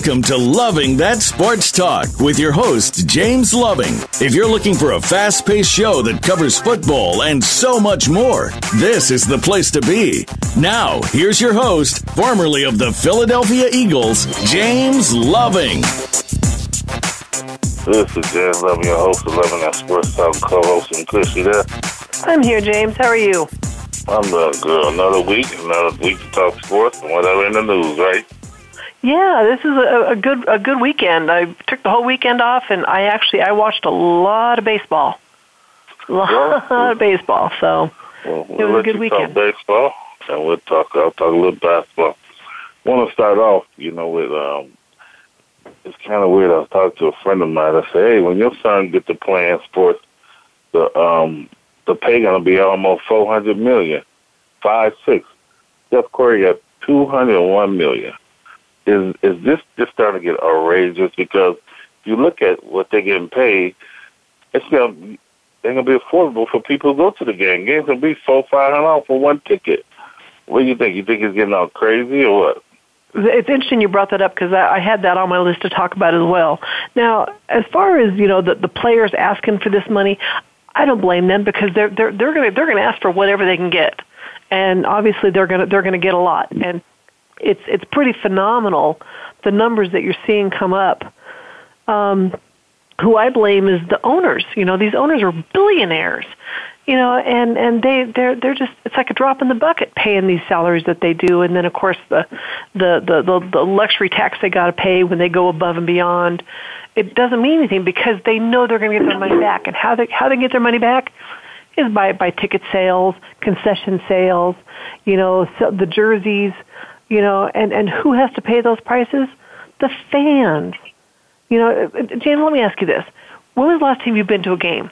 Welcome to Loving That Sports Talk with your host, James Loving. If you're looking for a fast paced show that covers football and so much more, this is the place to be. Now, here's your host, formerly of the Philadelphia Eagles, James Loving. This is James Loving, your host of Loving That Sports Talk, co host, and Chris, you there? I'm here, James. How are you? I'm doing good. Another week, another week to talk sports and whatever in the news, right? Yeah, this is a, a good a good weekend. I took the whole weekend off, and I actually I watched a lot of baseball, a lot Well, of baseball. So Well, It we'll was a good weekend. baseball, and we'll talk. I'll talk a little basketball. Want to start off, you know, with um, it's kind of weird. I was talking to a friend of mine. I said, "Hey, when your son get to playing sports, the um, the pay gonna be almost four hundred million, five six. Steph Curry got two hundred and one million. Is is this just starting to get outrageous? Because if you look at what they're getting paid, it's gonna they're gonna be affordable for people who go to the game. Games gonna be four, five hundred dollars for one ticket. What do you think? You think it's getting all crazy or what? it's interesting you brought that up because I, I had that on my list to talk about as well. Now, as far as you know, the the players asking for this money, I don't blame them because they're they're they're going to they're going to ask for whatever they can get, and obviously they're going to they're going to get a lot, and it's it's pretty phenomenal the numbers that you're seeing come up. Um, who I blame is the owners. You know, these owners are billionaires. You know, and and they they're they're just it's like a drop in the bucket paying these salaries that they do, and then of course the the the the, the luxury tax they got to pay when they go above and beyond. It doesn't mean anything because they know they're going to get their money back, and how they how they get their money back is by by ticket sales, concession sales, you know, so the jerseys, you know, and and who has to pay those prices? The fans. You know, uh, uh, Jane, let me ask you this: When was the last time you've been to a game?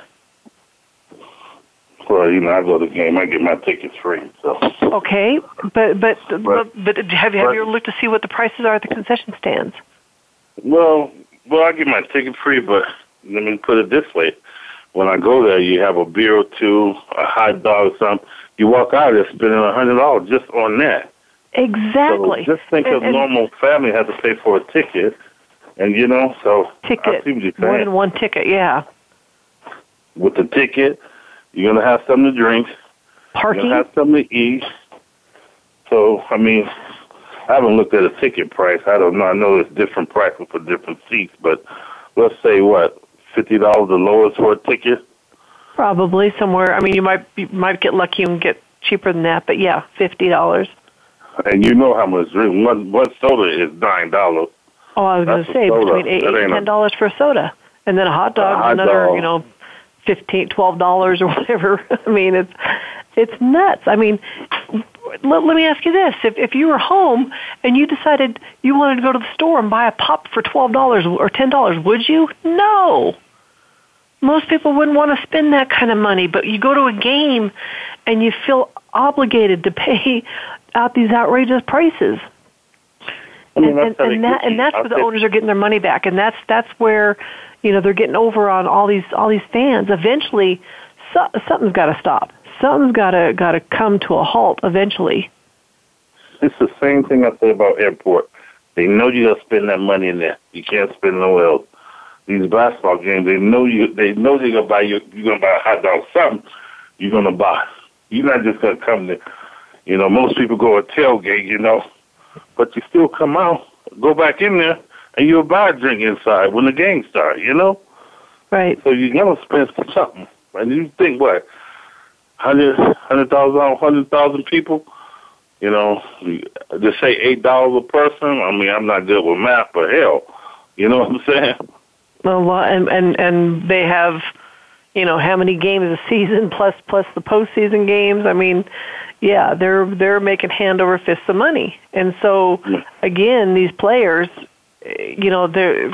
Well, you know, I go to the game, I get my tickets free. So Okay, but but but, but have you have but- you ever looked to see what the prices are at the concession stands? well, well, I get my ticket free, but let me put it this way: when I go there, you have a beer or two, a hot dog, or something. You walk out there spending a hundred dollars just on that. Exactly. So just think And- of and normal family has to pay for a ticket, and you know, so ticket, you're more than one ticket. Yeah, With the ticket, you're gonna have something to drink. You're parking. gonna have something to eat. So I mean, I haven't looked at a ticket price. I don't know. I know there's different prices for different seats, but let's say what fifty dollars the lowest for a ticket. Probably somewhere. I mean, you might you might get lucky and get cheaper than that, but yeah, fifty dollars. And you know how much drink one one soda is nine dollars. Oh, I was going to say between eight and ten dollars for a soda, and then a hot dog, hot another dog. you know, fifteen, twelve dollars or whatever. I mean, it's it's nuts. I mean, let, let me ask you this: if if you were home and you decided you wanted to go to the store and buy a pop for twelve dollars or ten dollars, would you? No. Most people wouldn't want to spend that kind of money, but you go to a game and you feel obligated to pay out these outrageous prices I mean, and, and, that's and that and that's where the owners are getting their money back, and that's that's where you know they're getting over on all these all these fans. Eventually, so, something's got to stop. Something's got to got to come to a halt. Eventually, It's the same thing I say about airport. They know you gotta spend that money in there. You can't spend nowhere else. These basketball games, they know you. They know they're gonna buy you. You're gonna buy a hot dog. Something you're gonna buy. You're not just gonna come there. You know, most people go a tailgate. You know, but you still come out, go back in there, and you'll buy a drink inside when the game starts. You know, right? so you're gonna spend something. And you think what? Hundred, hundred thousand, hundred thousand people. You know, just say eight dollars a person. I mean, I'm not good with math, but hell, you know what I'm saying? A lot, and and and they have, you know, how many games a season plus plus the postseason games. I mean, yeah, they're they're making hand over fist of money, and so again, these players, eh, you know, they're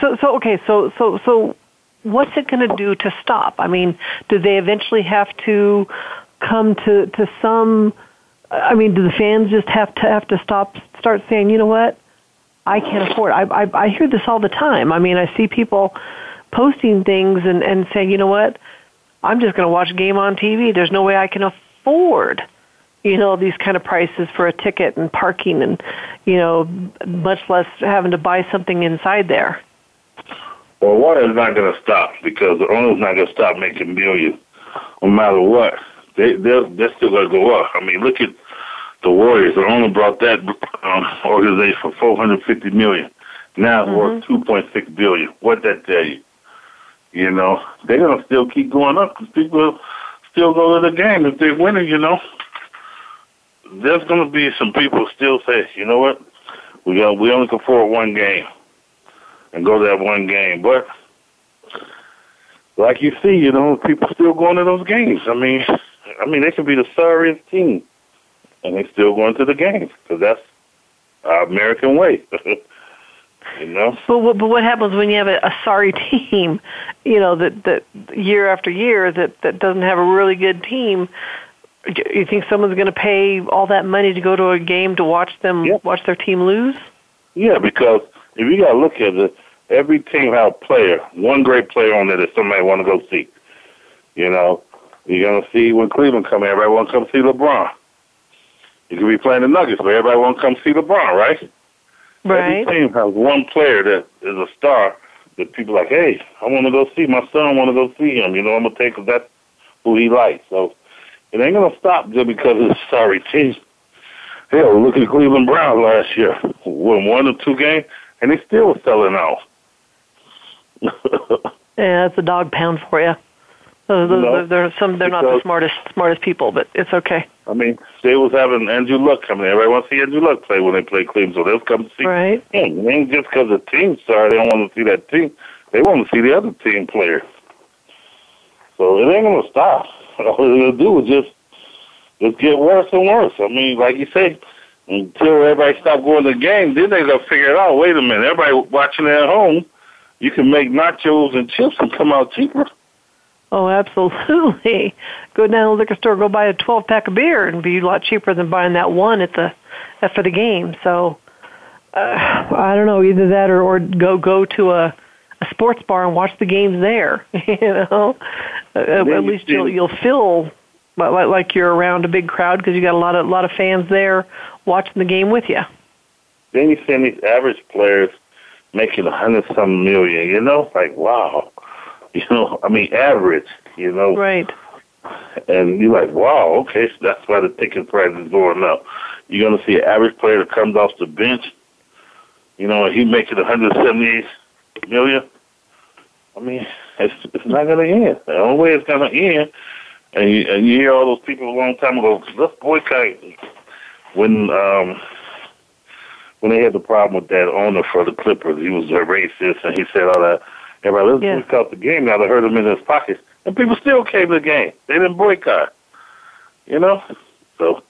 so so okay, so so so what's it going to do to stop? I mean, do they eventually have to come to to some? I mean, do the fans just have to have to stop, start saying, you know what, I can't afford. I I, I hear this all the time. I mean, I see people posting things and and saying, you know what, I'm just going to watch a game on TV. There's no way I can afford you know, these kind of prices for a ticket and parking and, you know, much less having to buy something inside there. Well, water is not going to stop because the owner's not going to stop making millions, no matter what. They they're, they're still going to go up. I mean, look at the Warriors. The owner brought that um, organization for four hundred fifty million. Now it's mm-hmm. worth two point six billion. What that tell you? You know, they're to still keep going up because people still go to the game if they're winning. You know, there's to be some people still say, you know what, we got we only can afford one game and go to that one game. But like you see, you know, people still going to those games. I mean, I mean, they can be the sorriest team, and they still going to the games because that's our American way. you know. But what, but what happens when you have a, a sorry team? You know that that year after year that that doesn't have a really good team. You think someone's going to pay all that money to go to a game to watch them yeah. watch their team lose? Yeah, because if you got to look at it, every team has a player, one great player on there that somebody want to go see. You know, you're gonna see when Cleveland come in, everybody want to come see LeBron. You could be playing the Nuggets, but everybody want to come see LeBron, right? Right. Every team has one player that is a star that people like, hey, I want to go see my son. want to go see him. You know, I'm gonna take because that's who he likes. So it ain't gonna stop just because it's a sorry team. Hell, look at Cleveland Browns last year. Won one or two games, and they still selling out. yeah, that's a dog pound for you. Those, those, no, they're some. They're not the smartest smartest people, but it's okay. I mean, they was having Andrew Luck coming. Everybody wants to see Andrew Luck play when they play Cleveland, so they'll come to see right. him. It ain't just because the team's sorry they don't want to see that team. They want to see the other team player. So it ain't gonna stop. All they're gonna do is just just get worse and worse. I mean, like you say, until everybody stop going to the game, then they gonna figure it out. Wait a minute, everybody watching at home, you can make nachos and chips and come out cheaper. Oh, absolutely. Go down to the liquor store, go buy a 12 pack of beer, and be a lot cheaper than buying that one at the at for the game. So, uh, I don't know either that or or go go to a a sports bar and watch the games there. you know, uh, at least you'll you'll feel like, like you're around a big crowd because you got a lot of a lot of fans there watching the game with you. Then you see these average players making a hundred some million. You know, like wow. You know, I mean, average. You know, right. And you're like, wow, okay, so that's why the ticket price is going up. You're going to see an average player that comes off the bench. You know, he making 178 million. I mean, it's it's not going to end. The only way it's going to end, and you, and you hear all those people a long time ago, let's boycott when um when they had the problem with that owner for the Clippers. He was a racist, and he said all that. Everybody, let's yeah. boycott the game. Now they heard him in his pockets, and people still came to the game. They didn't boycott. You know, so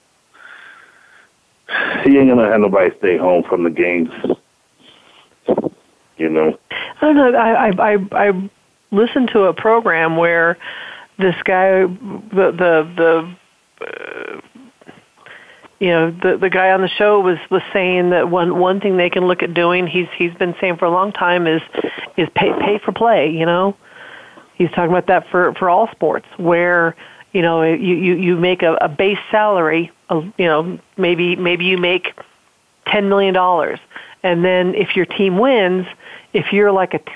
he ain't gonna have nobody stay home from the games. You know. I don't know. I I I, I listened to a program where this guy, the the the. Uh, you know the the guy on the show was was saying that one one thing they can look at doing he's he's been saying for a long time is is pay pay for play you know? He's talking about that for for all sports where you know you you you make a, a base salary of, you know maybe maybe you make ten million dollars. And then if your team wins if you're like a t-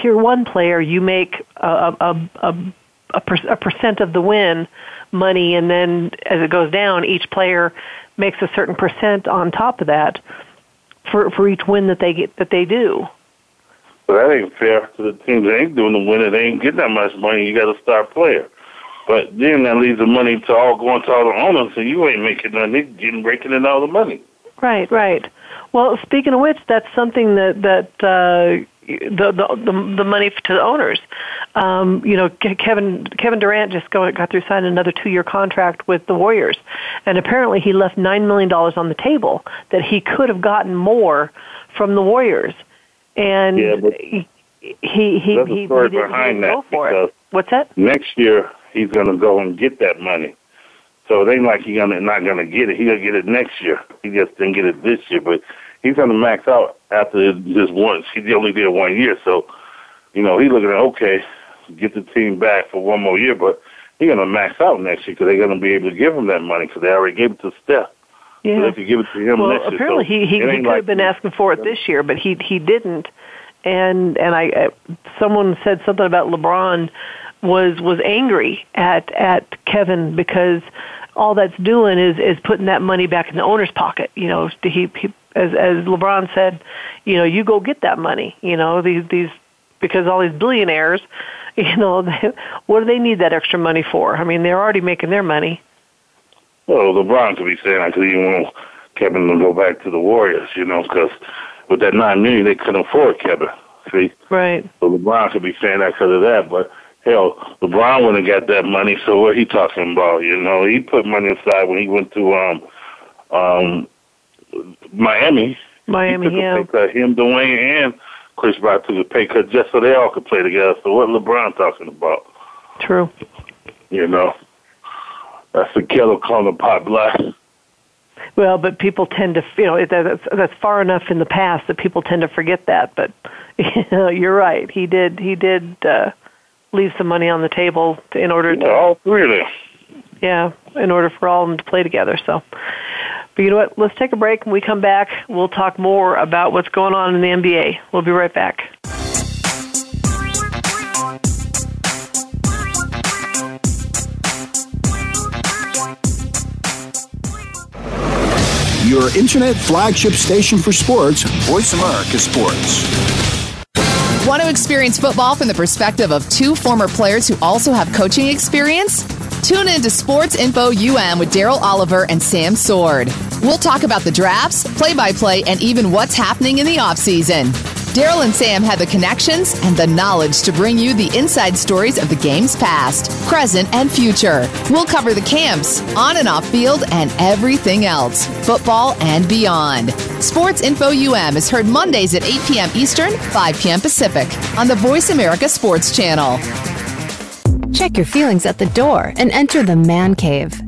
tier one player you make a a a, a, a percent of the win money, and then as it goes down, each player makes a certain percent on top of that for for each win that they get that they do. Well, that ain't fair to the teams that ain't doing the win. They ain't getting that much money. You got to start player. But then that leaves the money to all going to all the owners, and you ain't making nothing. They getting breaking in all the money. Right, right. Well, speaking of which, that's something that that uh, the, the the the money to the owners. Um, you know, Kevin Kevin Durant just go, got through signing another two year contract with the Warriors, and apparently he left nine million dollars on the table that he could have gotten more from the Warriors, and yeah, he he he, he, story he behind that go for it. What's that? Next year he's going to go and get that money. So it ain't like he's gonna not gonna get it. He gonna get it next year. He just didn't get it this year, but he's gonna max out after this once. He only did one year, so you know he's looking at okay, get the team back for one more year. But he's going to max out next year because they're going to be able to give him that money because they already gave it to Steph. Yeah. So they could give it to him well, next year. apparently So he he, he could like have been asking for it this year, but he he didn't. And and I uh, someone said something about LeBron was was angry at at Kevin because all that's doing is is putting that money back in the owner's pocket. You know, he, he as as LeBron said, you know, you go get that money. You know, these these because all these billionaires, you know, they, what do they need that extra money for? I mean, they're already making their money. Well, LeBron could be saying because he didn't want Kevin to go back to the Warriors, you know, because with that nine million they couldn't afford Kevin. See, Right. so LeBron could be saying that because of that. But hell, LeBron wouldn't have got that money. So what he talking about? You know, he put money aside when he went to um um Miami. Miami, he took yeah. pay cut. Him, Dwyane, and Chris Brown took a pay cut just so they all could play together. So what LeBron talking about? True. You know, that's the kettle calling the pot black. Well, but people tend to, you know, that's that's far enough in the past that people tend to forget that. But you know, you're right. He did he did uh, leave some money on the table in order to, all three of them. yeah, in order for all of them to play together. So, but you know what? Let's take a break. When we come back, we'll talk more about what's going on in the NBA. We'll be right back. Your internet flagship station for sports, Voice America Sports. Want to experience football from the perspective of two former players who also have coaching experience? Tune in to Sports Info UM with Daryl Oliver and Sam Sword. We'll talk about the drafts, play by play, and even what's happening in the offseason. Daryl and Sam have the connections and the knowledge to bring you the inside stories of the game's past, present, and future. We'll cover the camps, on and off field, and everything else, football and beyond. Sports Info UM is heard Mondays at 8 p.m. Eastern, 5 p.m. Pacific on the Voice America Sports Channel. Check your feelings at the door and enter the man cave.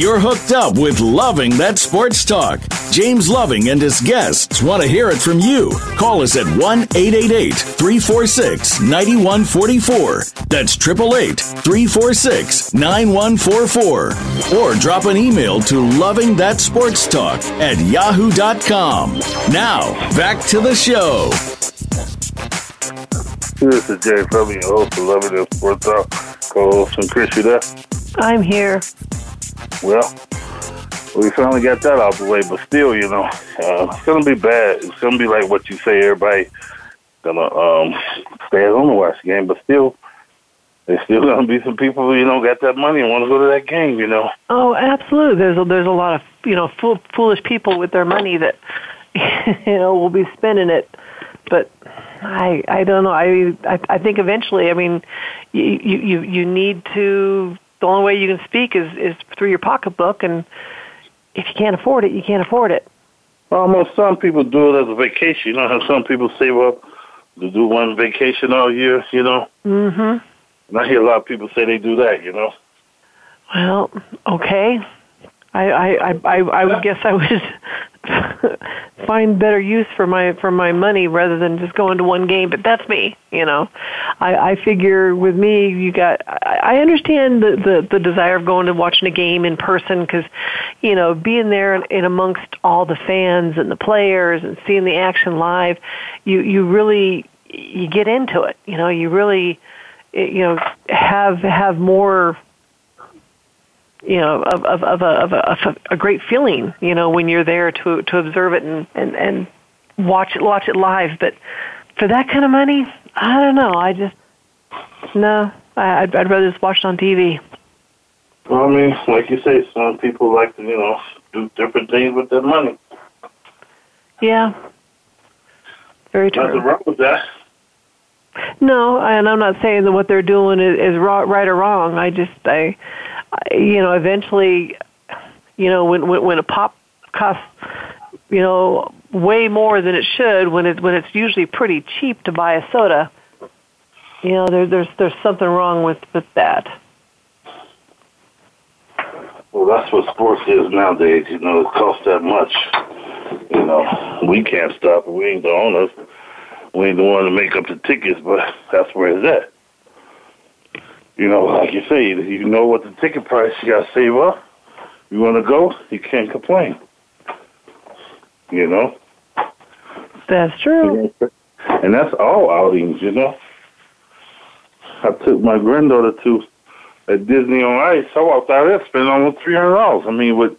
You're hooked up with Loving That Sports Talk. James Loving and his guests want to hear it from you. Call us at 1 888 346 9144. That's 888 346 9144. Or drop an email to Loving That Sports Talk at yahoo.com. Now, back to the show. This is Jay Loving, host of Loving That Sports Talk. Co-host and Chris, you there? I'm here. Well, we finally got that out the way, but still, you know, uh, it's gonna be bad. It's gonna be like what you say. Everybody gonna um, stay at home and watch the game, but still, there's still gonna be some people who you know got that money and want to go to that game. You know, Oh, absolutely. There's a, there's a lot of you know fool, foolish people with their money that you know will be spending it, but I I don't know. I I, I think eventually. I mean, you, you you you need to. The only way you can speak is is through your pocketbook, and if you can't afford it, you can't afford it. almost some people do it as a vacation. You know how some people save up to do one vacation all year. You know, Mm-hmm. and I hear a lot of people say they do that. You know, Well, okay. I I I I, I would guess I would find better use for my for my money rather than just going to one game. But that's me, you know. I I figure with me, you got. I, I understand the, the the desire of going to watching a game in person because, you know, being there and, in amongst all the fans and the players and seeing the action live, you you really you get into it. You know, you really you know have have more you know of of of a of a, of a, great feeling you know when you're there to to observe it and and and watch it watch it live but for that kind of money i don't know i just no i I'd, I'd rather just watch it on TV. Well, I mean, like you say, some people like to, you know, do different things with their money. Yeah. Very true. Nothing wrong with that. No, and I'm not saying that what they're doing is, is right or wrong. I just, I you know, eventually, you know, when when, when a pop costs, you know, way more than it should, when it when it's usually pretty cheap to buy a soda, you know, there, there's there's something wrong with with that. Well, that's what sports is nowadays. You know, it costs that much. You know, we can't stop. We ain't the owners. We ain't the one to make up the tickets, but that's where it's at. You know, like you say, you know what the ticket price you got to save up. You want to go, you can't complain. You know. That's true. And that's all outings, you know. I took my granddaughter to at Disney on Ice. I walked out there spending almost three hundred dollars. I mean, with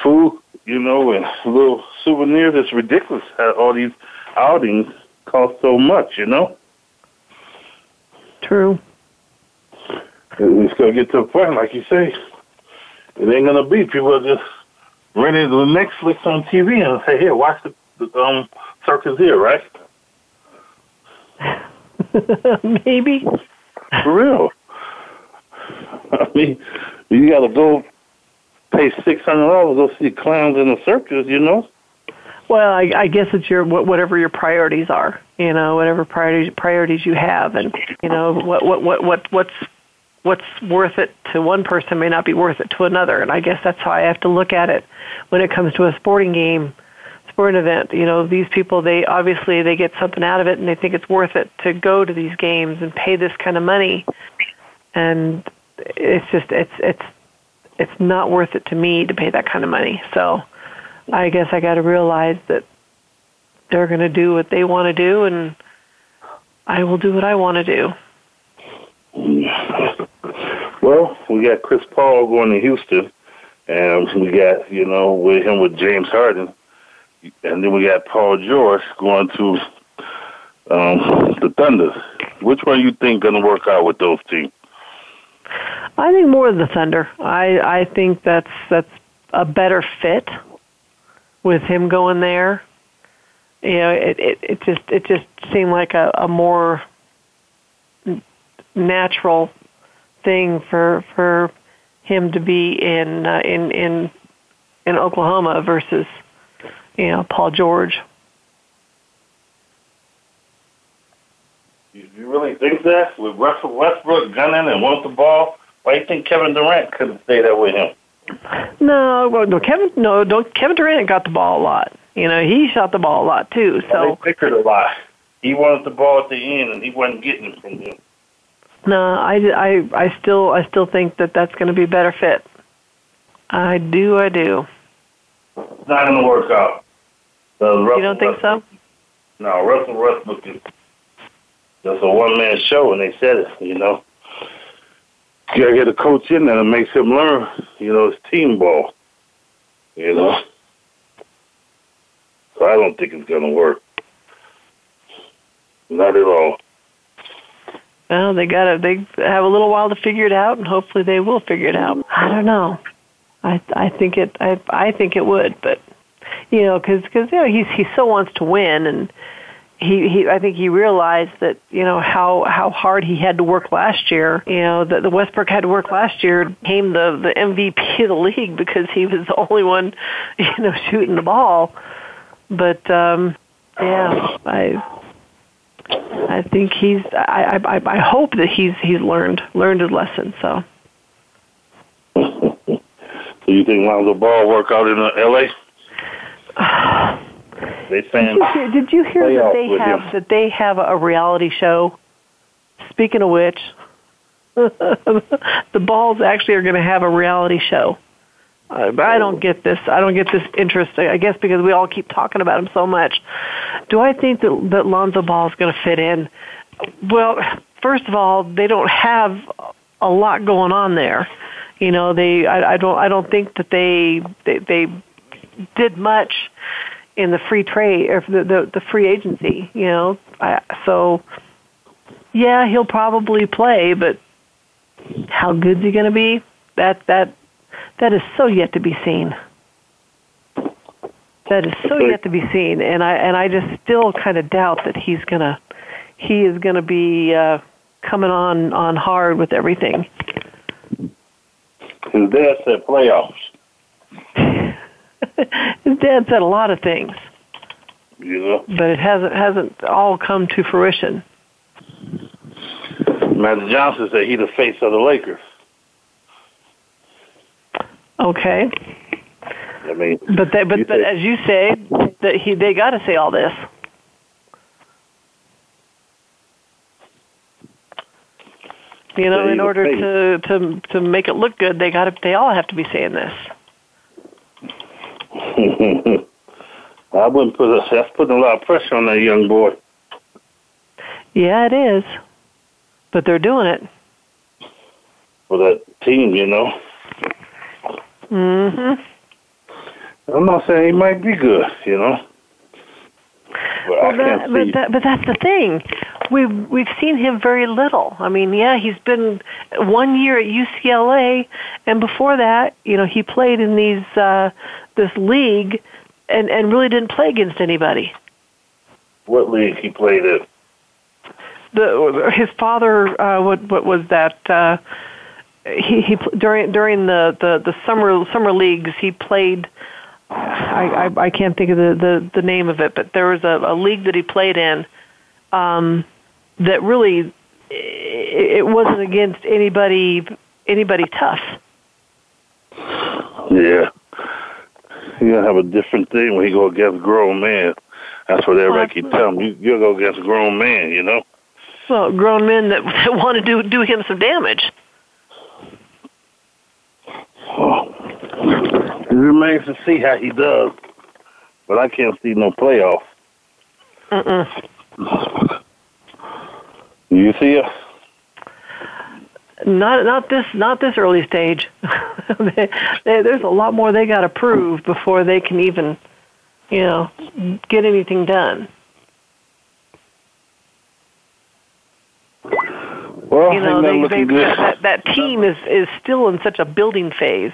food, you know, and little souvenirs. It's ridiculous how all these outings cost so much, you know. True. It's gonna get to a point, like you say, it ain't gonna be people are just renting the Netflix on TV and say, "Here, watch the, the um circus here," right? Maybe. For real. I mean, you got to go pay six hundred dollars to go see clowns in the circus, you know. Well, I, I guess it's your whatever your priorities are. You know, whatever priorities priorities you have, and you know what what what what what's what's worth it to one person may not be worth it to another. And I guess that's how I have to look at it when it comes to a sporting game, sporting event. You know, these people they obviously they get something out of it, and they think it's worth it to go to these games and pay this kind of money. And it's just it's it's it's not worth it to me to pay that kind of money. So I guess I got to realize that they're going to do what they want to do, and I will do what I want to do. Well, we got Chris Paul going to Houston, and we got you know with him with James Harden, and then we got Paul George going to um, the Thunder. Which one you think going to work out with those teams? I think more of the Thunder. I I think that's that's a better fit with him going there. You know, it it, it just it just seemed like a, a more natural thing for for him to be in uh, in in in Oklahoma versus you know Paul George. You, you really think that with Russell Westbrook gunning and want the ball? Why do you think Kevin Durant couldn't stay there with him? No, well, no, Kevin, no, don't, Kevin Durant got the ball a lot. You know, he shot the ball a lot too. So well, they pickered a lot. He wanted the ball at the end, and he wasn't getting it from them. No, I, I, I still, I still think that that's going to be a better fit. I do, I do. It's not going to work out. you don't think so? No, Russell Westbrook is just a one man show, and they said it. You know, you gotta get a coach in there that makes him learn. You know, it's team ball. You know, so I don't think it's gonna work. Not at all. Well, they got to they have a little while to figure it out, and hopefully they will figure it out. I don't know. I I think it I I think it would, but you know, because because you know he's he so wants to win, and he he I think he realized that you know how how hard he had to work last year. You know that the Westbrook had to work last year, became the the MVP of the league because he was the only one, you know, shooting the ball. But um yeah, I I think he's. I, I I hope that he's he's learned learned his lesson. So. so you think Lonzo Ball work out in uh, L.A.? they saying. Did you hear, did you hear that they have him. that they have a reality show? Speaking of which, the Balls actually are going to have a reality show. Uh, but I don't get this. I don't get this interest. I guess because we all keep talking about him so much. Do I think that that Lonzo Ball is going to fit in? Well, first of all, they don't have a lot going on there. You know, they. I, I don't. I don't think that they they, they did much in the free trade or the the, the free agency. You know, I, so yeah, he'll probably play, but How good's he going to be? That that that is so yet to be seen. That is so yet to be seen, and I and I just still kind of doubt that he's gonna he is gonna be uh, coming on on hard with everything. His dad said playoffs. His dad said a lot of things, You know, but it hasn't hasn't all come to fruition. Magic Johnson said he the face of the Lakers. Okay, I mean, but they, but but say- as you say, that he they got to say all this. You know, in order to to to make it look good, they got to they all have to be saying this. I wouldn't put a, that's putting a lot of pressure on that young boy. Yeah, it is, but they're doing it. for that team, you know. Hmm I'm not saying he might be good, you know. But Well, that, but that, but that's the thing. We've we've seen him very little. I mean, yeah, he's been one year at UCLA, and before that, you know, he played in these uh, this league, and and really didn't play against anybody. what league he played in? The his father, uh, what what was that? Uh, he he during during the, the the summer summer leagues he played. I, I I can't think of the, the the name of it, but there was a, a league that he played in um, that really it, it wasn't against anybody anybody tough. Yeah. You're gonna have a different thing when you go against grown men. That's what everybody keep telling me. You you go against a grown man, you know? Well, grown men that, that want to do do him some damage. Oh. It remains to see how he does. But I can't see no playoff. Mm-mm. You see it? Not not this not this early stage. they, they, there's a lot more they got to prove before they can even, you know, get anything done. Well, You know, they, they, that that team is is still in such a building phase,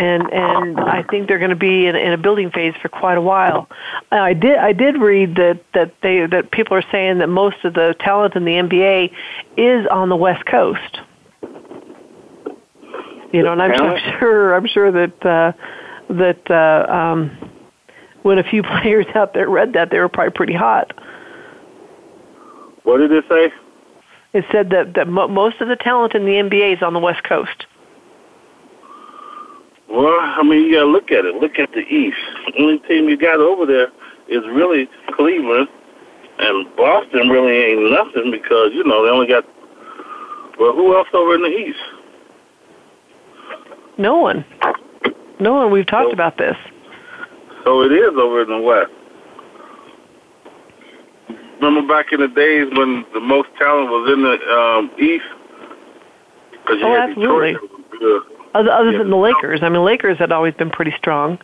and and I think they're going to be in, in a building phase for quite a while. I did I did read that that they that people are saying that most of the talent in the NBA is on the West Coast. You know, and I'm, I'm sure I'm sure that uh, that uh, um, when a few players out there read that, they were probably pretty hot. What did it say? It said that that mo- most of the talent in the NBA is on the West Coast. Well, I mean, you got to look at it. Look at the East. The only team you got over there is really Cleveland, and Boston really ain't nothing because you know they only got. Well, who else over in the East? No one. No one. We've talked Nope. about this. So it is over in the West. Remember back in the days when the most talent was in the um, East? Because you Oh, had absolutely. Detroit. That was good. Other, other Yeah. than the Lakers. I mean, Lakers had always been pretty strong.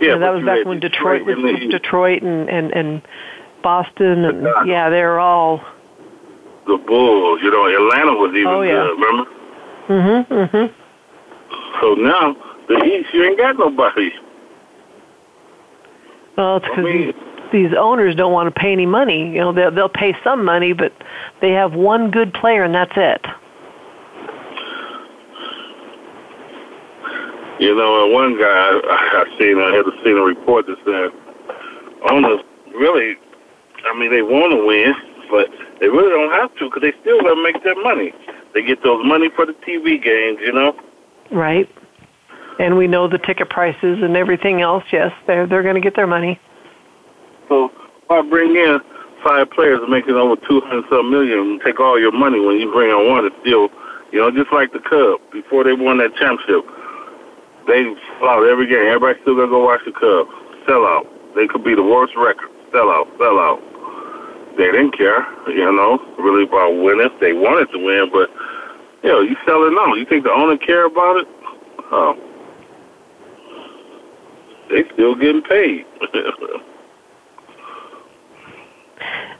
Yeah, You know, that was back when Detroit was the Detroit and and and Boston and Chicago. yeah, they were all. The Bulls. You know, Atlanta was even Oh, yeah. good. Remember? Mhm. Mhm. So now the East, you ain't got nobody. Well, it's I because mean, these, these owners don't want to pay any money. You know, they'll they'll pay some money, but they have one good player and that's it. You know, one guy I, I seen, I had seen a report that said owners really, I mean, they want to win, but they really don't have to because they still to make their money. They get those money for the TV games, you know. Right. And we know the ticket prices and everything else. Yes, they're they're going to get their money. So why bring in five players making over two hundred some million and take all your money when you bring in one that's still, you know, just like the Cubs before they won that championship. They sell out every game. Everybody still gonna go watch the Cubs. Sell out. They could be the worst record. Sell out. Sell out. They didn't care, you know, really about winning. They wanted to win, but you know, you selling out. You think the owner care about it? Oh. They still getting paid.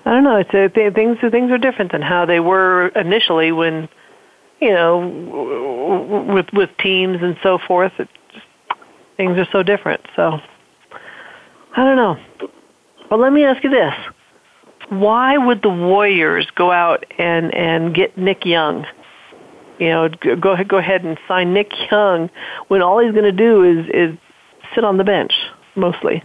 I don't know. It's a, th- things things are different than how they were initially when you know, with with teams and so forth. It just, things are so different. So I don't know. But let me ask you this: Why would the Warriors go out and and get Nick Young? You know, go go ahead and sign Nick Young when all he's going to do is is sit on the bench mostly.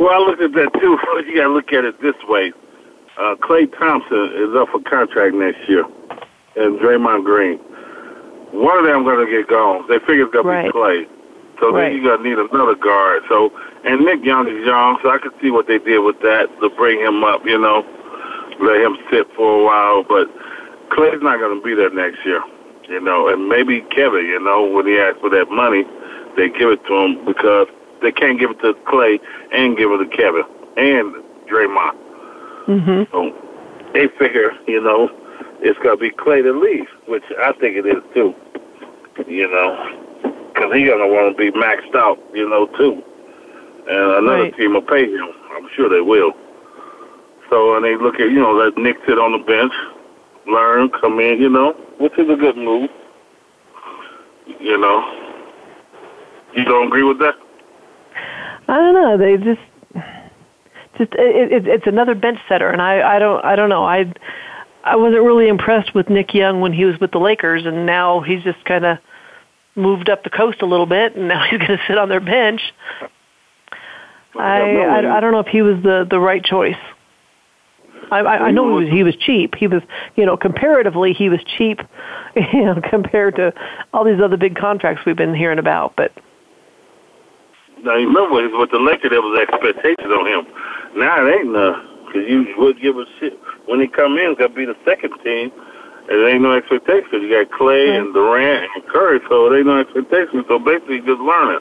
Well, I look at that too. You got to look at it this way. Uh, Klay Thompson is up for contract next year, and Draymond Green. One of them going to get gone. They figure it's going Right. to be Klay. So Right. then you're going to need another guard. So and Nick Young is young, so I could see what they did with that to bring him up. You know, let him sit for a while. But Klay's not going to be there next year. You know, and maybe Kevin. You know, when he asked for that money, they give it to him because they can't give it to Klay and give it to Kevin and Draymond. Mm-hmm. So they figure, you know, it's going to be Klay to leave, which I think it is too. You know, because he's going to want to be maxed out, you know, too. And another Right. team will pay him. I'm sure they will. So, and they look at, you know, let Nick sit on the bench, learn, come in, you know, which is a good move. You know. You don't agree with that? I don't know. They just just it, it, it's another bench setter, and I I don't I don't know. I I wasn't really impressed with Nick Young when he was with the Lakers, and now he's just kind of moved up the coast a little bit, and now he's going to sit on their bench. I, I I don't know if he was the the right choice. I I, I know he was, he was cheap. He was you know comparatively he was cheap, you know compared to all these other big contracts we've been hearing about, but. Now you remember with- with the Lakers, there was expectations on him. Now it ain't none, because you would give a shit when he come in. It's got to be the second team. and There ain't no expectation you got Klay and Durant and Curry, so there ain't no expectation. So basically, just learning.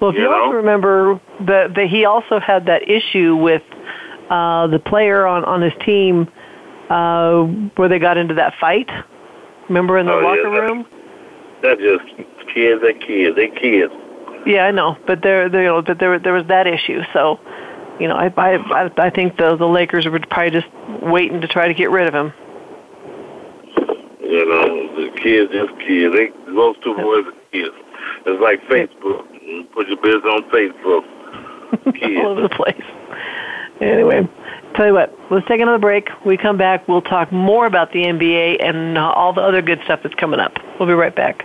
Well, if you, You know? also remember that that he also had that issue with uh, the player on on his team uh, where they got into that fight. Remember in the Oh, yeah, locker that- room? That just kids. They kids. They kids. Yeah, I know, but there, there, you know, but there, there was that issue. So, you know, I, I, I- think the the Lakers were probably just waiting to try to get rid of him. You know, the kids just kids. They those two boys are kids. It's like Facebook. You Put your business on Facebook. all over the place. Anyway, tell you what, let's take another break. We come back, we'll talk more about the NBA and all the other good stuff that's coming up. We'll be right back.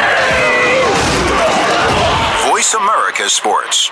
Sports.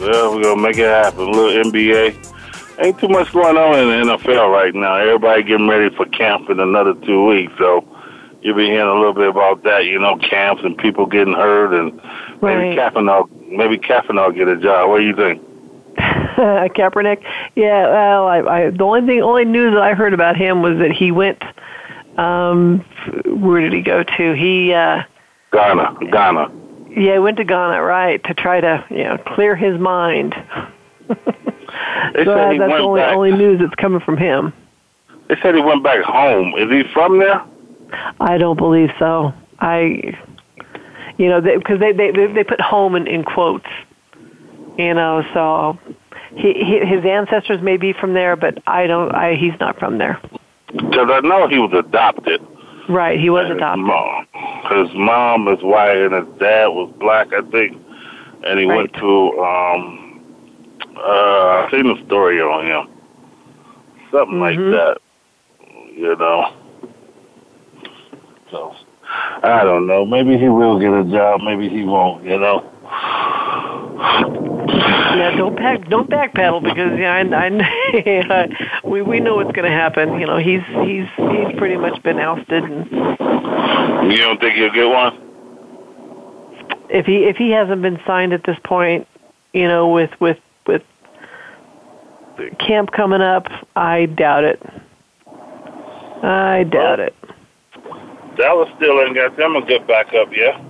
Well, we're to make it happen. A little NBA. Ain't too much going on in the NFL right now. Everybody getting ready for camp in another two weeks, so you'll be hearing a little bit about that, you know, camps and people getting hurt and maybe Right. Kaepernick, maybe Kaepernick get a job. What do you think? Kaepernick. Yeah, well, I, I the only thing, only news that I heard about him was that he went. Um, where did he go to? He, uh, Ghana, Ghana. Yeah, he went to Ghana, right, to try to, you know, clear his mind. So uh, that's the only back. only news that's coming from him. They said he went back home. Is he from there? I don't believe so. I, you know, because they, they they they put home in, in quotes. You know, so he, he his ancestors may be from there, but I don't. I he's not from there. Because I know he was adopted. Right, he was adopted. His mom, his mom is white and his dad was black, I think. And he went to, um, uh, I seen the story on him. Something like Mhm. that. You know. So, I don't know. Maybe he will get a job. Maybe he won't, you know. Yeah, don't back don't backpedal because yeah, I, I we we know what's going to happen. You know, he's he's he's pretty much been ousted, and You don't think he'll get one? if he if he hasn't been signed at this point, you know, with with with camp coming up, I doubt it. I doubt it. Dallas still ain't got them a good backup, yeah?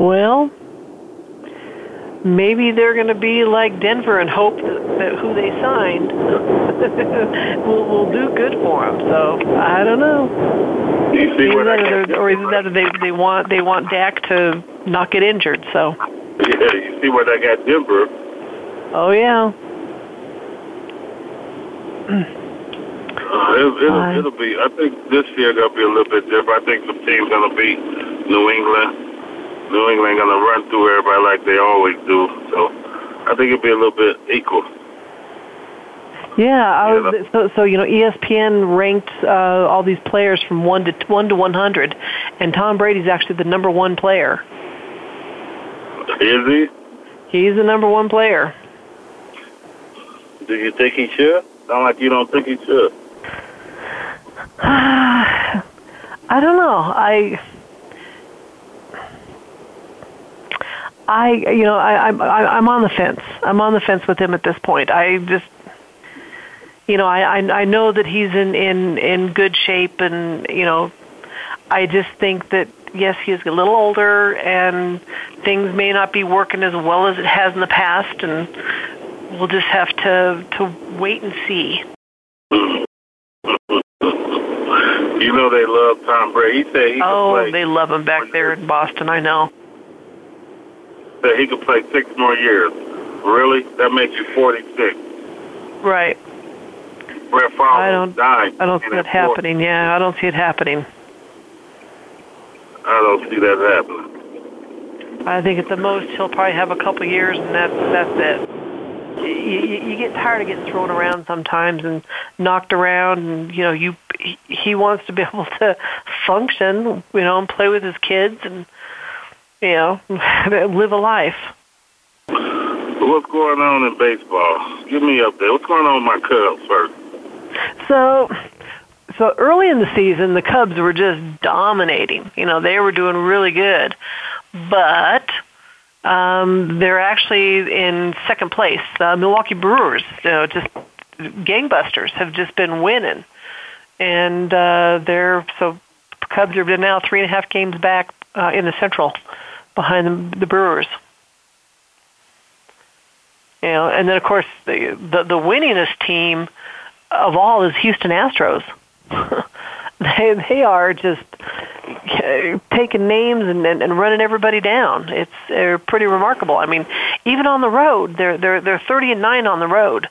Well, maybe they're going to be like Denver and hope that, that who they signed will will do good for them. So I don't know. You see that that or, either that they they want they want Dak to not get injured. So Yeah, you see where that got Denver. oh yeah, Uh, it, it'll, it'll be. I think this year gonna be a little bit different. I think some teams gonna beat New England. New England gonna run through everybody like they always do. So I think it'll be a little bit equal. yeah. I was, so so you know ESPN ranked uh, all these players from one to one to one hundred, and Tom Brady's actually the number one player. Is he? He's the number one player. Do you think he should? Sound like you don't think he should. I don't know. I, I, you know, I, I'm, I- I'm on the fence. I'm on the fence with him at this point. I just, you know, I, I, I know that he's in, in, in good shape, and you know, I just think that yes, he's a little older, and things may not be working as well as it has in the past, and we'll just have to to wait and see. You know they love Tom Brady. He said he Oh, play. they love him back there in Boston. I know. Said he could play six more years. Really? That makes you forty six. Right. Brett Favre I don't- died. I don't see it his 40s. happening. Yeah, I don't see it happening. I don't see that happening. I think at the most he'll probably have a couple years, and that's that's it. You, you, you get tired of getting thrown around sometimes and knocked around, and you know you he- he wants to be able to function, you know, and play with his kids, and you know live a life. What's going on in baseball? Give me up there. What's going on with my Cubs first? So, so early in the season, the Cubs were just dominating. You know, they were doing really good, but um, they're actually in second place. Uh, Milwaukee Brewers, you know, just gangbusters have just been winning, and uh, they're so Cubs are now three and a half games back uh, in the Central, behind the, the Brewers. You know, and then of course the the, the winningest team of all is Houston Astros. they they are just uh, taking names and, and, and running everybody down. It's they're pretty remarkable. I mean, even on the road, they're they're they're 30 and 9 on the road,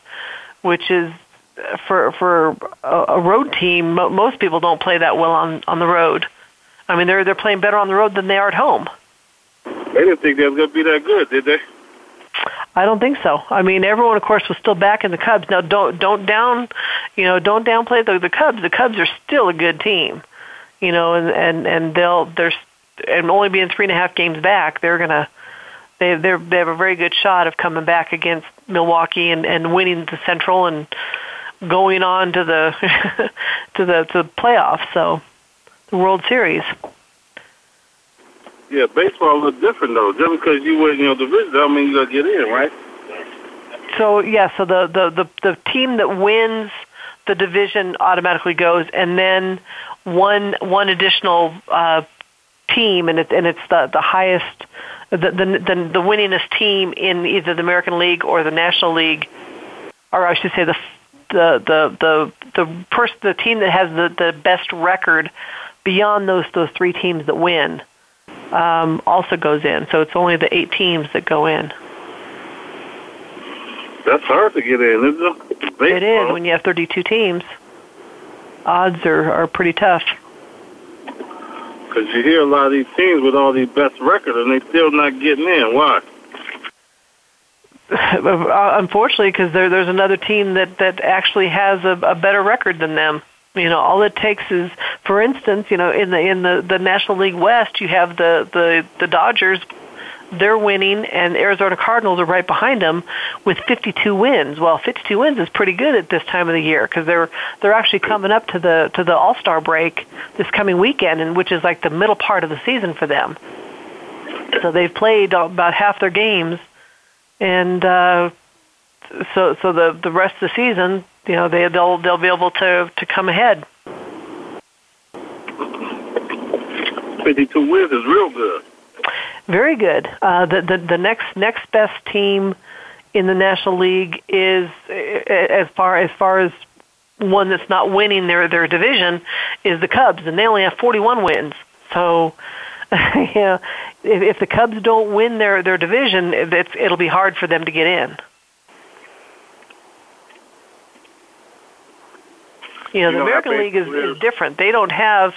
which is uh, for for a, a road team. Most people don't play that well on on the road. I mean, they're they're playing better on the road than they are at home. They didn't think they was going to be that good, did they? I don't think so. I mean, everyone, of course, was still back in the Cubs. Now, don't don't down, you know, don't downplay the the Cubs. The Cubs are still a good team, you know, and and and they'll they're and only being three and a half games back, they're gonna they they they have a very good shot of coming back against Milwaukee and and winning the Central and going on to the to the to the playoffs. So the World Series. Yeah, baseball little different though. Just because you win, you know, division, I mean you gotta get in, right? So yeah, so the the the, the team that wins the division automatically goes, and then one one additional uh, team, and it and it's the the highest, the, the the the winningest team in either the American League or the National League, or I should say the the the the the person the team that has the the best record beyond those those three teams that win um, also goes in. So it's only the eight teams that go in. That's hard to get in, isn't it? Baseball. It is when you have 32 teams. Odds are, are pretty tough. Because you hear a lot of these teams with all these best records, and they still not getting in. Why? Unfortunately, because there, there's another team that that actually has a, a better record than them. You know, all it takes is, for instance, you know, in the in the the National League West, you have the the the Dodgers. They're winning, and Arizona Cardinals are right behind them with 52 wins. Well, 52 wins is pretty good at this time of the year because they're they're actually coming up to the to the All Star break this coming weekend, and which is like the middle part of the season for them. So they've played about half their games, and uh, so so the the rest of the season you know they they'll they'll be able to to come ahead. Fifty two wins is real good. Very good. Uh, the, the the next next best team in the National League is as far as far as one that's not winning their their division is the Cubs, and they only have 41 wins. So, yeah, if, if the Cubs don't win their their division, it's, it'll be hard for them to get in. You know, the American League is, is different. They don't have,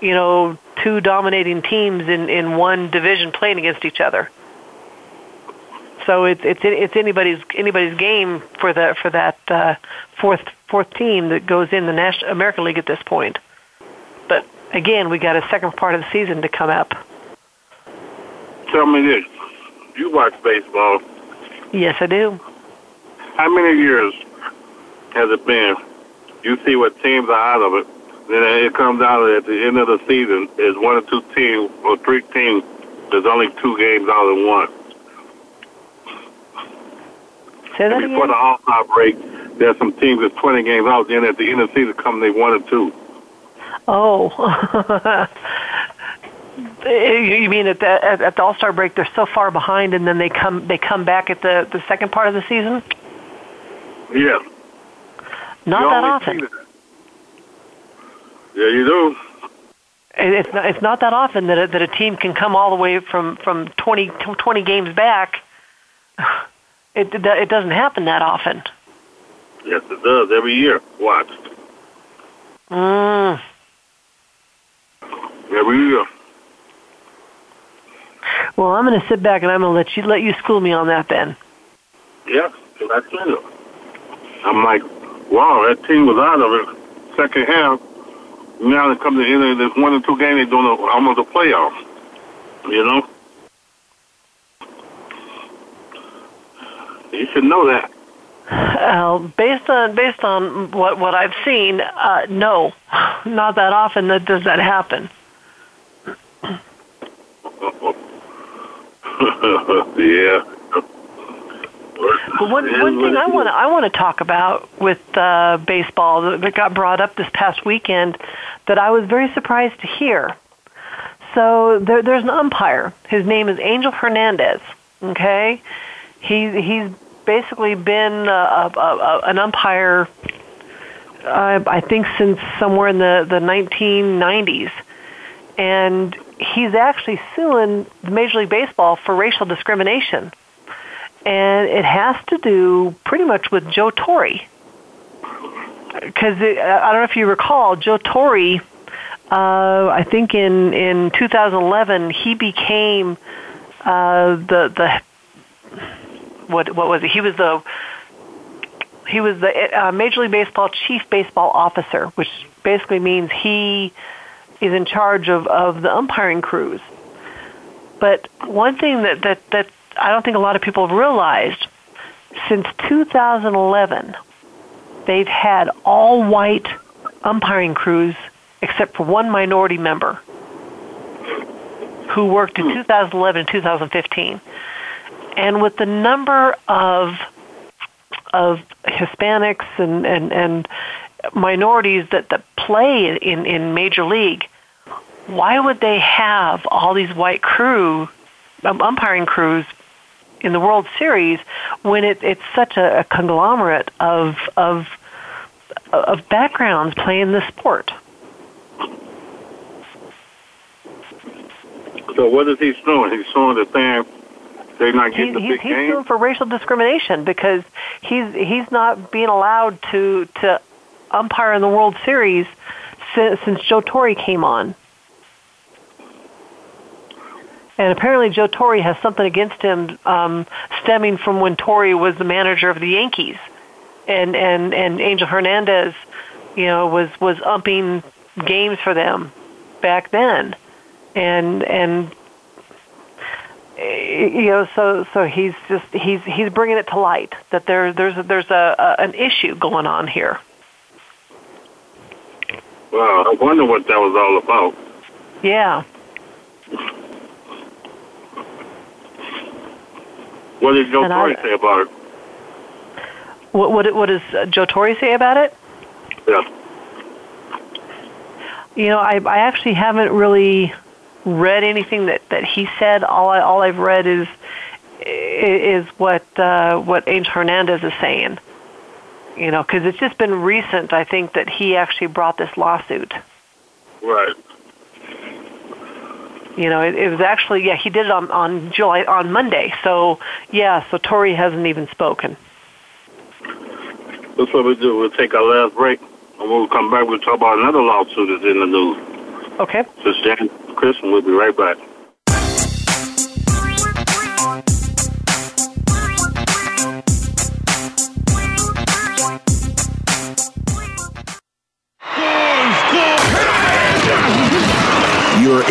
you know, two dominating teams in in one division playing against each other. So it's it's it's anybody's anybody's game for that for that uh, fourth fourth team that goes in the National American League at this point. But again, we got a second part of the season to come up. Tell me this: You watch baseball? Yes, I do. How many years has it been you see what teams are out of it. Then it comes out at the end of the season is one or two teams or three teams. There's only two games out of one. Say that and before again? the All Star break, there's some teams that's 20 games out. Then at the end of the season, come they one or two. Oh. Eh, you mean at the at, at the All Star break they're so far behind, and then they come they come back at the the second part of the season? Yeah. Not that often. that. Yeah, you do. It's not, it's not that often that a, that a team can come all the way from from 20, 20 games back. It it doesn't happen that often. Yes, it does every year. Watch Mm. every year. Well, I'm going to sit back and I'm going to let you let you school me on that then. Yeah, tell you. I'm like, wow, that team was out of it second half. Now they come to the end of this one or two games, they're doing a, almost a playoff. You know? You should know that. Uh, based on based on what what I've seen, uh, no, not that often that does that happen. yeah. But one one thing I want to I want to talk about with uh, baseball that, that got brought up this past weekend that I was very surprised to hear. So there, there's an umpire. His name is Angel Hernandez. Okay, he he's basically been a, a, a, an umpire. Uh, I think since somewhere in the the 1990s, and he's actually suing Major League Baseball for racial discrimination. And it has to do pretty much with Joe Torre. Because I don't know if you recall, Joe Torre, uh, I think in, in 2011, he became uh, the the what what was it? He was the he was the uh, Major League Baseball chief baseball officer, which basically means he is in charge of, of the umpiring crews. But one thing that, that, that I don't think a lot of people have realized since 2011, they've had all white umpiring crews except for one minority member who worked in 2011 and 2015. And with the number of of Hispanics and, and, and minorities that, that play in, in Major League, why would they have all these white crew, um, umpiring crews in the World Series when it, it's such a, a conglomerate of, of, of backgrounds playing the sport? So what is he suing? He's suing the thing they're not getting he's, the he's, big he's game. suing for racial discrimination because he's he's not being allowed to to umpire in the World Series since, since Joe Torre came on. And apparently, Joe Torre has something against him, um, stemming from when Torre was the manager of the Yankees, and and and Angel Hernandez, you know, was was umping games for them back then, and and you know, so so he's just he's he's bringing it to light that there there's a, there's a, a an issue going on here. Wow, I wonder what that was all about. Yeah. What did Joe And Torre I- say about it? What what what does uh, Joe Torre say about it? Yeah. You know, I I actually haven't really read anything that that he said. All I all I've read is is what uh, what Angel Hernandez is saying. You know, because it's just been recent. I think that he actually brought this lawsuit. Right. You know, it, it was actually yeah he did it on on July on Monday. So yeah, so Torre hasn't even spoken. That's what we do. We'll take our last break, and when we come back, we'll talk about another lawsuit that's in the news. Okay. This is Jan Chris, and we'll be right back.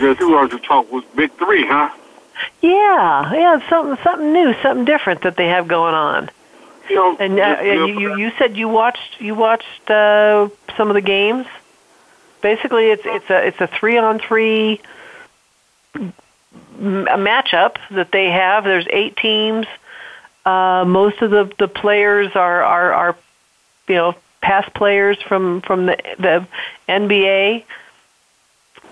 Guess you wanted to talk with Big Three, huh? Yeah, yeah, something something new, something different that they have going on. You know, and uh, you, you you said you watched you watched uh, some of the games. Basically, it's it's a it's a three on three a matchup that they have. There's eight teams. Uh, most of the the players are are are you know past players from from the the NBA,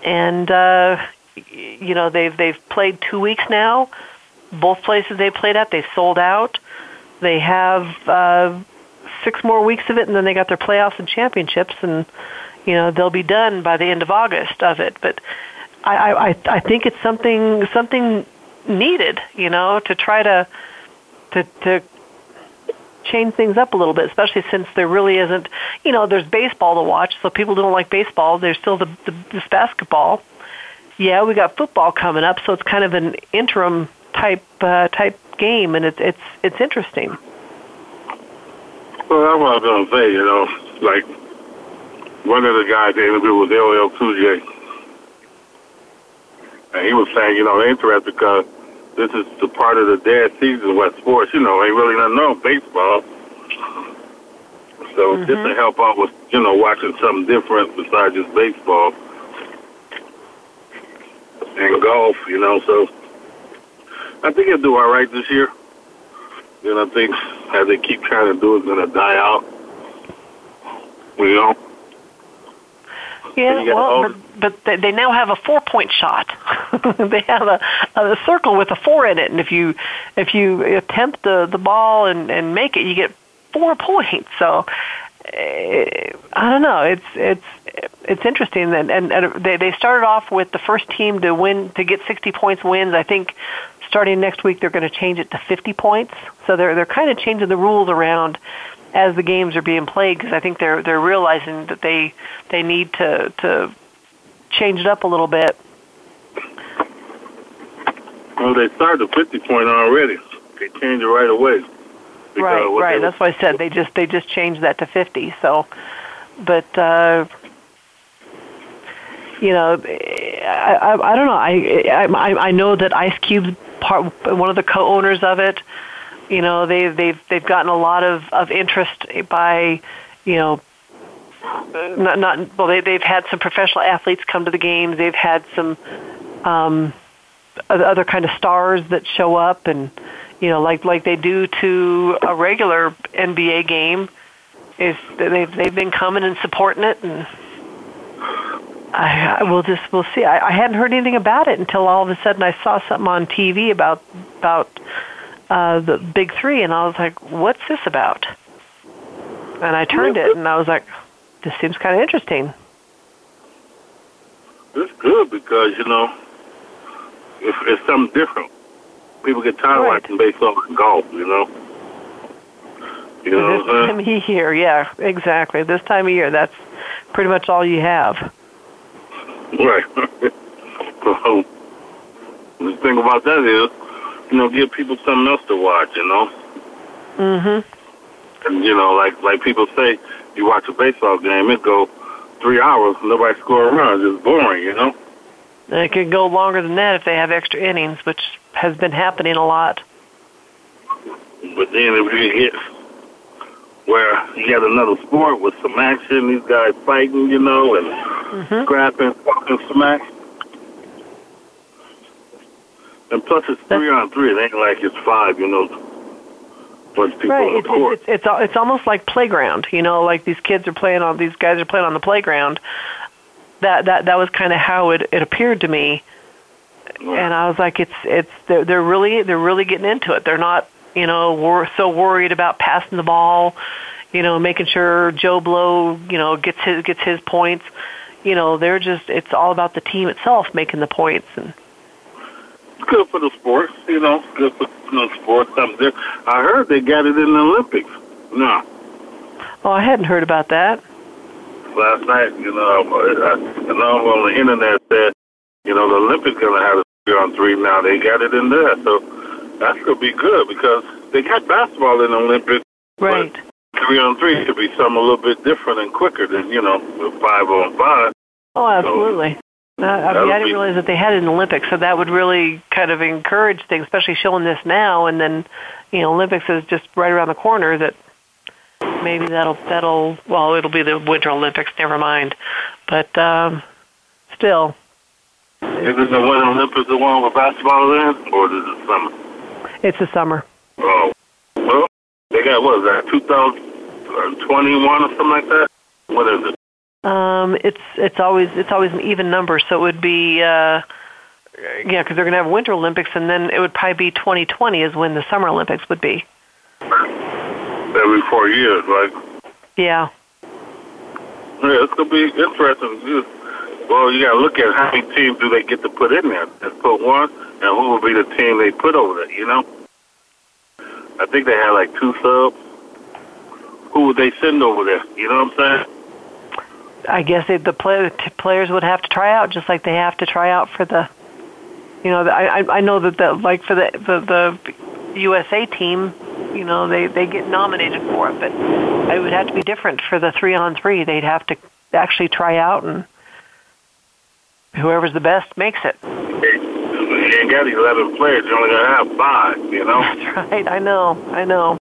and uh, you know they've they've played two weeks now. Both places they played at, they sold out. They have uh, six more weeks of it, and then they got their playoffs and championships, and you know they'll be done by the end of August of it. But I I I think it's something something needed, you know, to try to to to change things up a little bit, especially since there really isn't, you know, there's baseball to watch, so people don't like baseball. There's still the, the this basketball. Yeah, we got football coming up, so it's kind of an interim type uh, type game, and it's it's it's interesting. Well, that's what I was gonna say. You know, like one of the guys they interviewed was LL Cool J, and he was saying, you know, they're because this is the part of the dead season where sports, you know, ain't really nothing on baseball. So Mm-hmm. just to help out with, you know, watching something different besides just baseball and golf, you know. So I think it'll do all right this year. And I think as they keep trying to do, it's going to die out. You know. Yeah, you well, but, they- now have a four-point shot. they have a, a circle with a four in it, and if you if you attempt the the ball and and make it, you get four points. So eh, I don't know. It's it's it's interesting, and, and, and they they started off with the first team to win to get 60 points wins. I think starting next week they're going to change it to 50 points. So they're they're kind of changing the rules around as the games are being played because I think they're they're realizing that they they need to to change it up a little bit. Well, they started the 50 point already. They changed it right away. Right, what right. That's why I said they just they just changed that to 50. So, but uh, you know, I, I I don't know. I I I know that Ice Cube's part one of the co-owners of it. You know, they they've they've gotten a lot of of interest by you know not not well they they've had some professional athletes come to the games. They've had some um other other kind of stars that show up and you know like like they do to a regular NBA game is they've they've been coming and supporting it and I, I will just we'll see. I, I hadn't heard anything about it until all of a sudden I saw something on TV about about uh, the Big Three, and I was like, "What's this about?" And I turned it, and I was like, "This seems kind of interesting." It's good because, you know, it's, it's something different. People get tired Right. of watching baseball and golf, you know. You know this what I'm time of year, yeah, exactly. This time of year, that's pretty much all you have. Right. so, the thing about that is, you know, give people something else to watch, you know. Mm-hmm. And, you know, like like people say, you watch a baseball game, it go three hours, nobody score a run. It's boring, you know. And it could go longer than that if they have extra innings, which has been happening a lot. But then if you hit where you got another sport with some action, these guys fighting, you know, and Mm-hmm. scrapping, fucking smack. And plus it's three on three. It ain't like it's five, you know. Of people right. on the It's, court. it's it's it's almost like playground. You know, like these kids are playing on these guys are playing on the playground. That that that was kind of how it it appeared to me. And I was like, it's it's they're, they're really they're really getting into it. They're not you know wor- so worried about passing the ball, you know, making sure Joe Blow you know gets his gets his points. You know, they're just it's all about the team itself making the points and good for the sports, you know. Good for you know, sports. Something there. I heard they got it in the Olympics. No, oh, I hadn't heard about that. last night, you know, I, I know on the internet that you know the Olympics gonna have a three on three now. They got it in there, so that's gonna be good because they got basketball in the Olympics. Right. Three on three could be something a little bit different and quicker than you know five on five. Oh, absolutely. Uh, I, mean, I didn't realize that they had it the Olympics, so that would really kind of encourage things, especially showing this now, and then, you know, Olympics is just right around the corner. That maybe that'll that'll well, it'll be the Winter Olympics. Never mind, but um, still. Is the Winter Olympics the one with basketball in, or is it summer? It's the summer. Oh, well, they got what is that, 2021 or something like that? What is it? Um, it's it's always it's always an even number, so it would be uh, yeah, because they're going to have Winter Olympics, and then it would probably be 2020 is when the Summer Olympics would be. Every four years, right? Yeah. Yeah, it's gonna be interesting. Well, you got to look at how many teams do they get to put in there. Let's put one, and who will be the team they put over there? You know, I think they had like two subs. Who would they send over there? You know what I'm saying? I guess they, the play, players would have to try out, just like they have to try out for the. You know, I I know that the like for the the, the USA team, you know, they they get nominated for it, but it would have to be different for the three on three. They'd have to actually try out, and whoever's the best makes it. You ain't got eleven players. You only gonna have five. You know. That's right. I know. I know.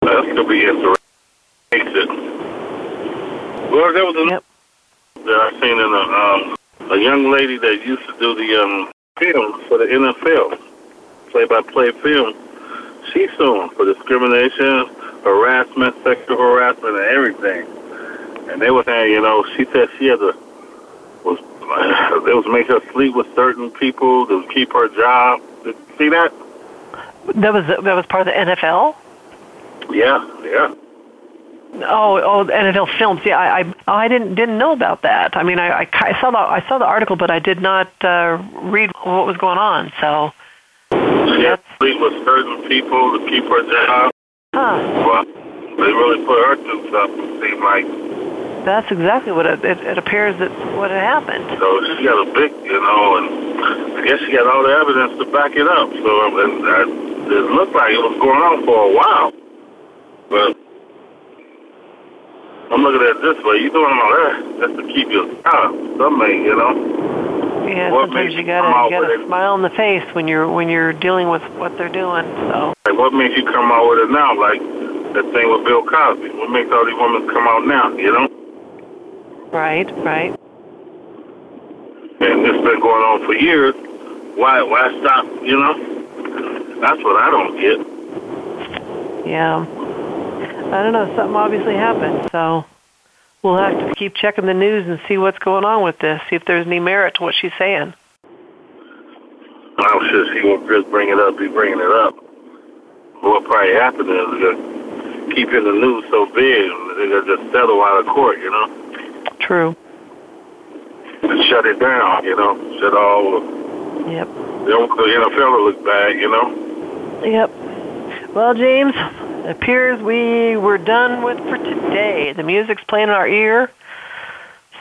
That's gonna be interesting. Makes it. Well, there was a yep that I seen in a um, a young lady that used to do the um, film for the NFL, play-by-play film. She sued for discrimination, harassment, sexual harassment, and everything. And they were saying, you know, she said she had to was they was make her sleep with certain people to keep her job. Did you see that? That was that was part of the NFL. Yeah, yeah. Oh, oh, NFL films. Yeah, I, I, I didn't didn't know about that. I mean, I, I, I saw the I saw the article, but I did not uh, read what was going on. So. She had to sleep with certain people to keep her job. Huh. Well, they really put her through something. It seemed like. That's exactly what it, it, it appears that what had happened. So she got a big, you know, and I guess she got all the evidence to back it up. So and, and it looked like it was going on for a while, but I'm looking at it this way. You doing all that just to keep your job. Something, you know. Yeah, what sometimes you gotta you gotta smile in the face when you're when you're dealing with what they're doing. So. Like what makes you come out with it now? Like that thing with Bill Cosby. What makes all these women come out now? You know. Right. Right. And it's been going on for years. Why? Why stop? You know. That's what I don't get. Yeah. I don't know. Something obviously happened, so we'll have to keep checking the news and see what's going on with this. See if there's any merit to what she's saying. I'm sure she won't just bring it up, be bringing it up. What probably happened is uh, keeping the news so big, they'll just settle out of court, you know. True. And shut it down, you know. Shut all. Yep. The NFL look bad, you know. Yep. Well, James, appears we were done with for today. The music's playing in our ear.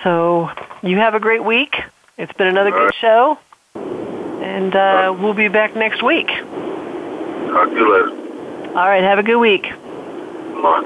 So you have a great week. It's been another good show. And uh, we'll be back next week. Talk to you later. All right. Have a good week. Bye.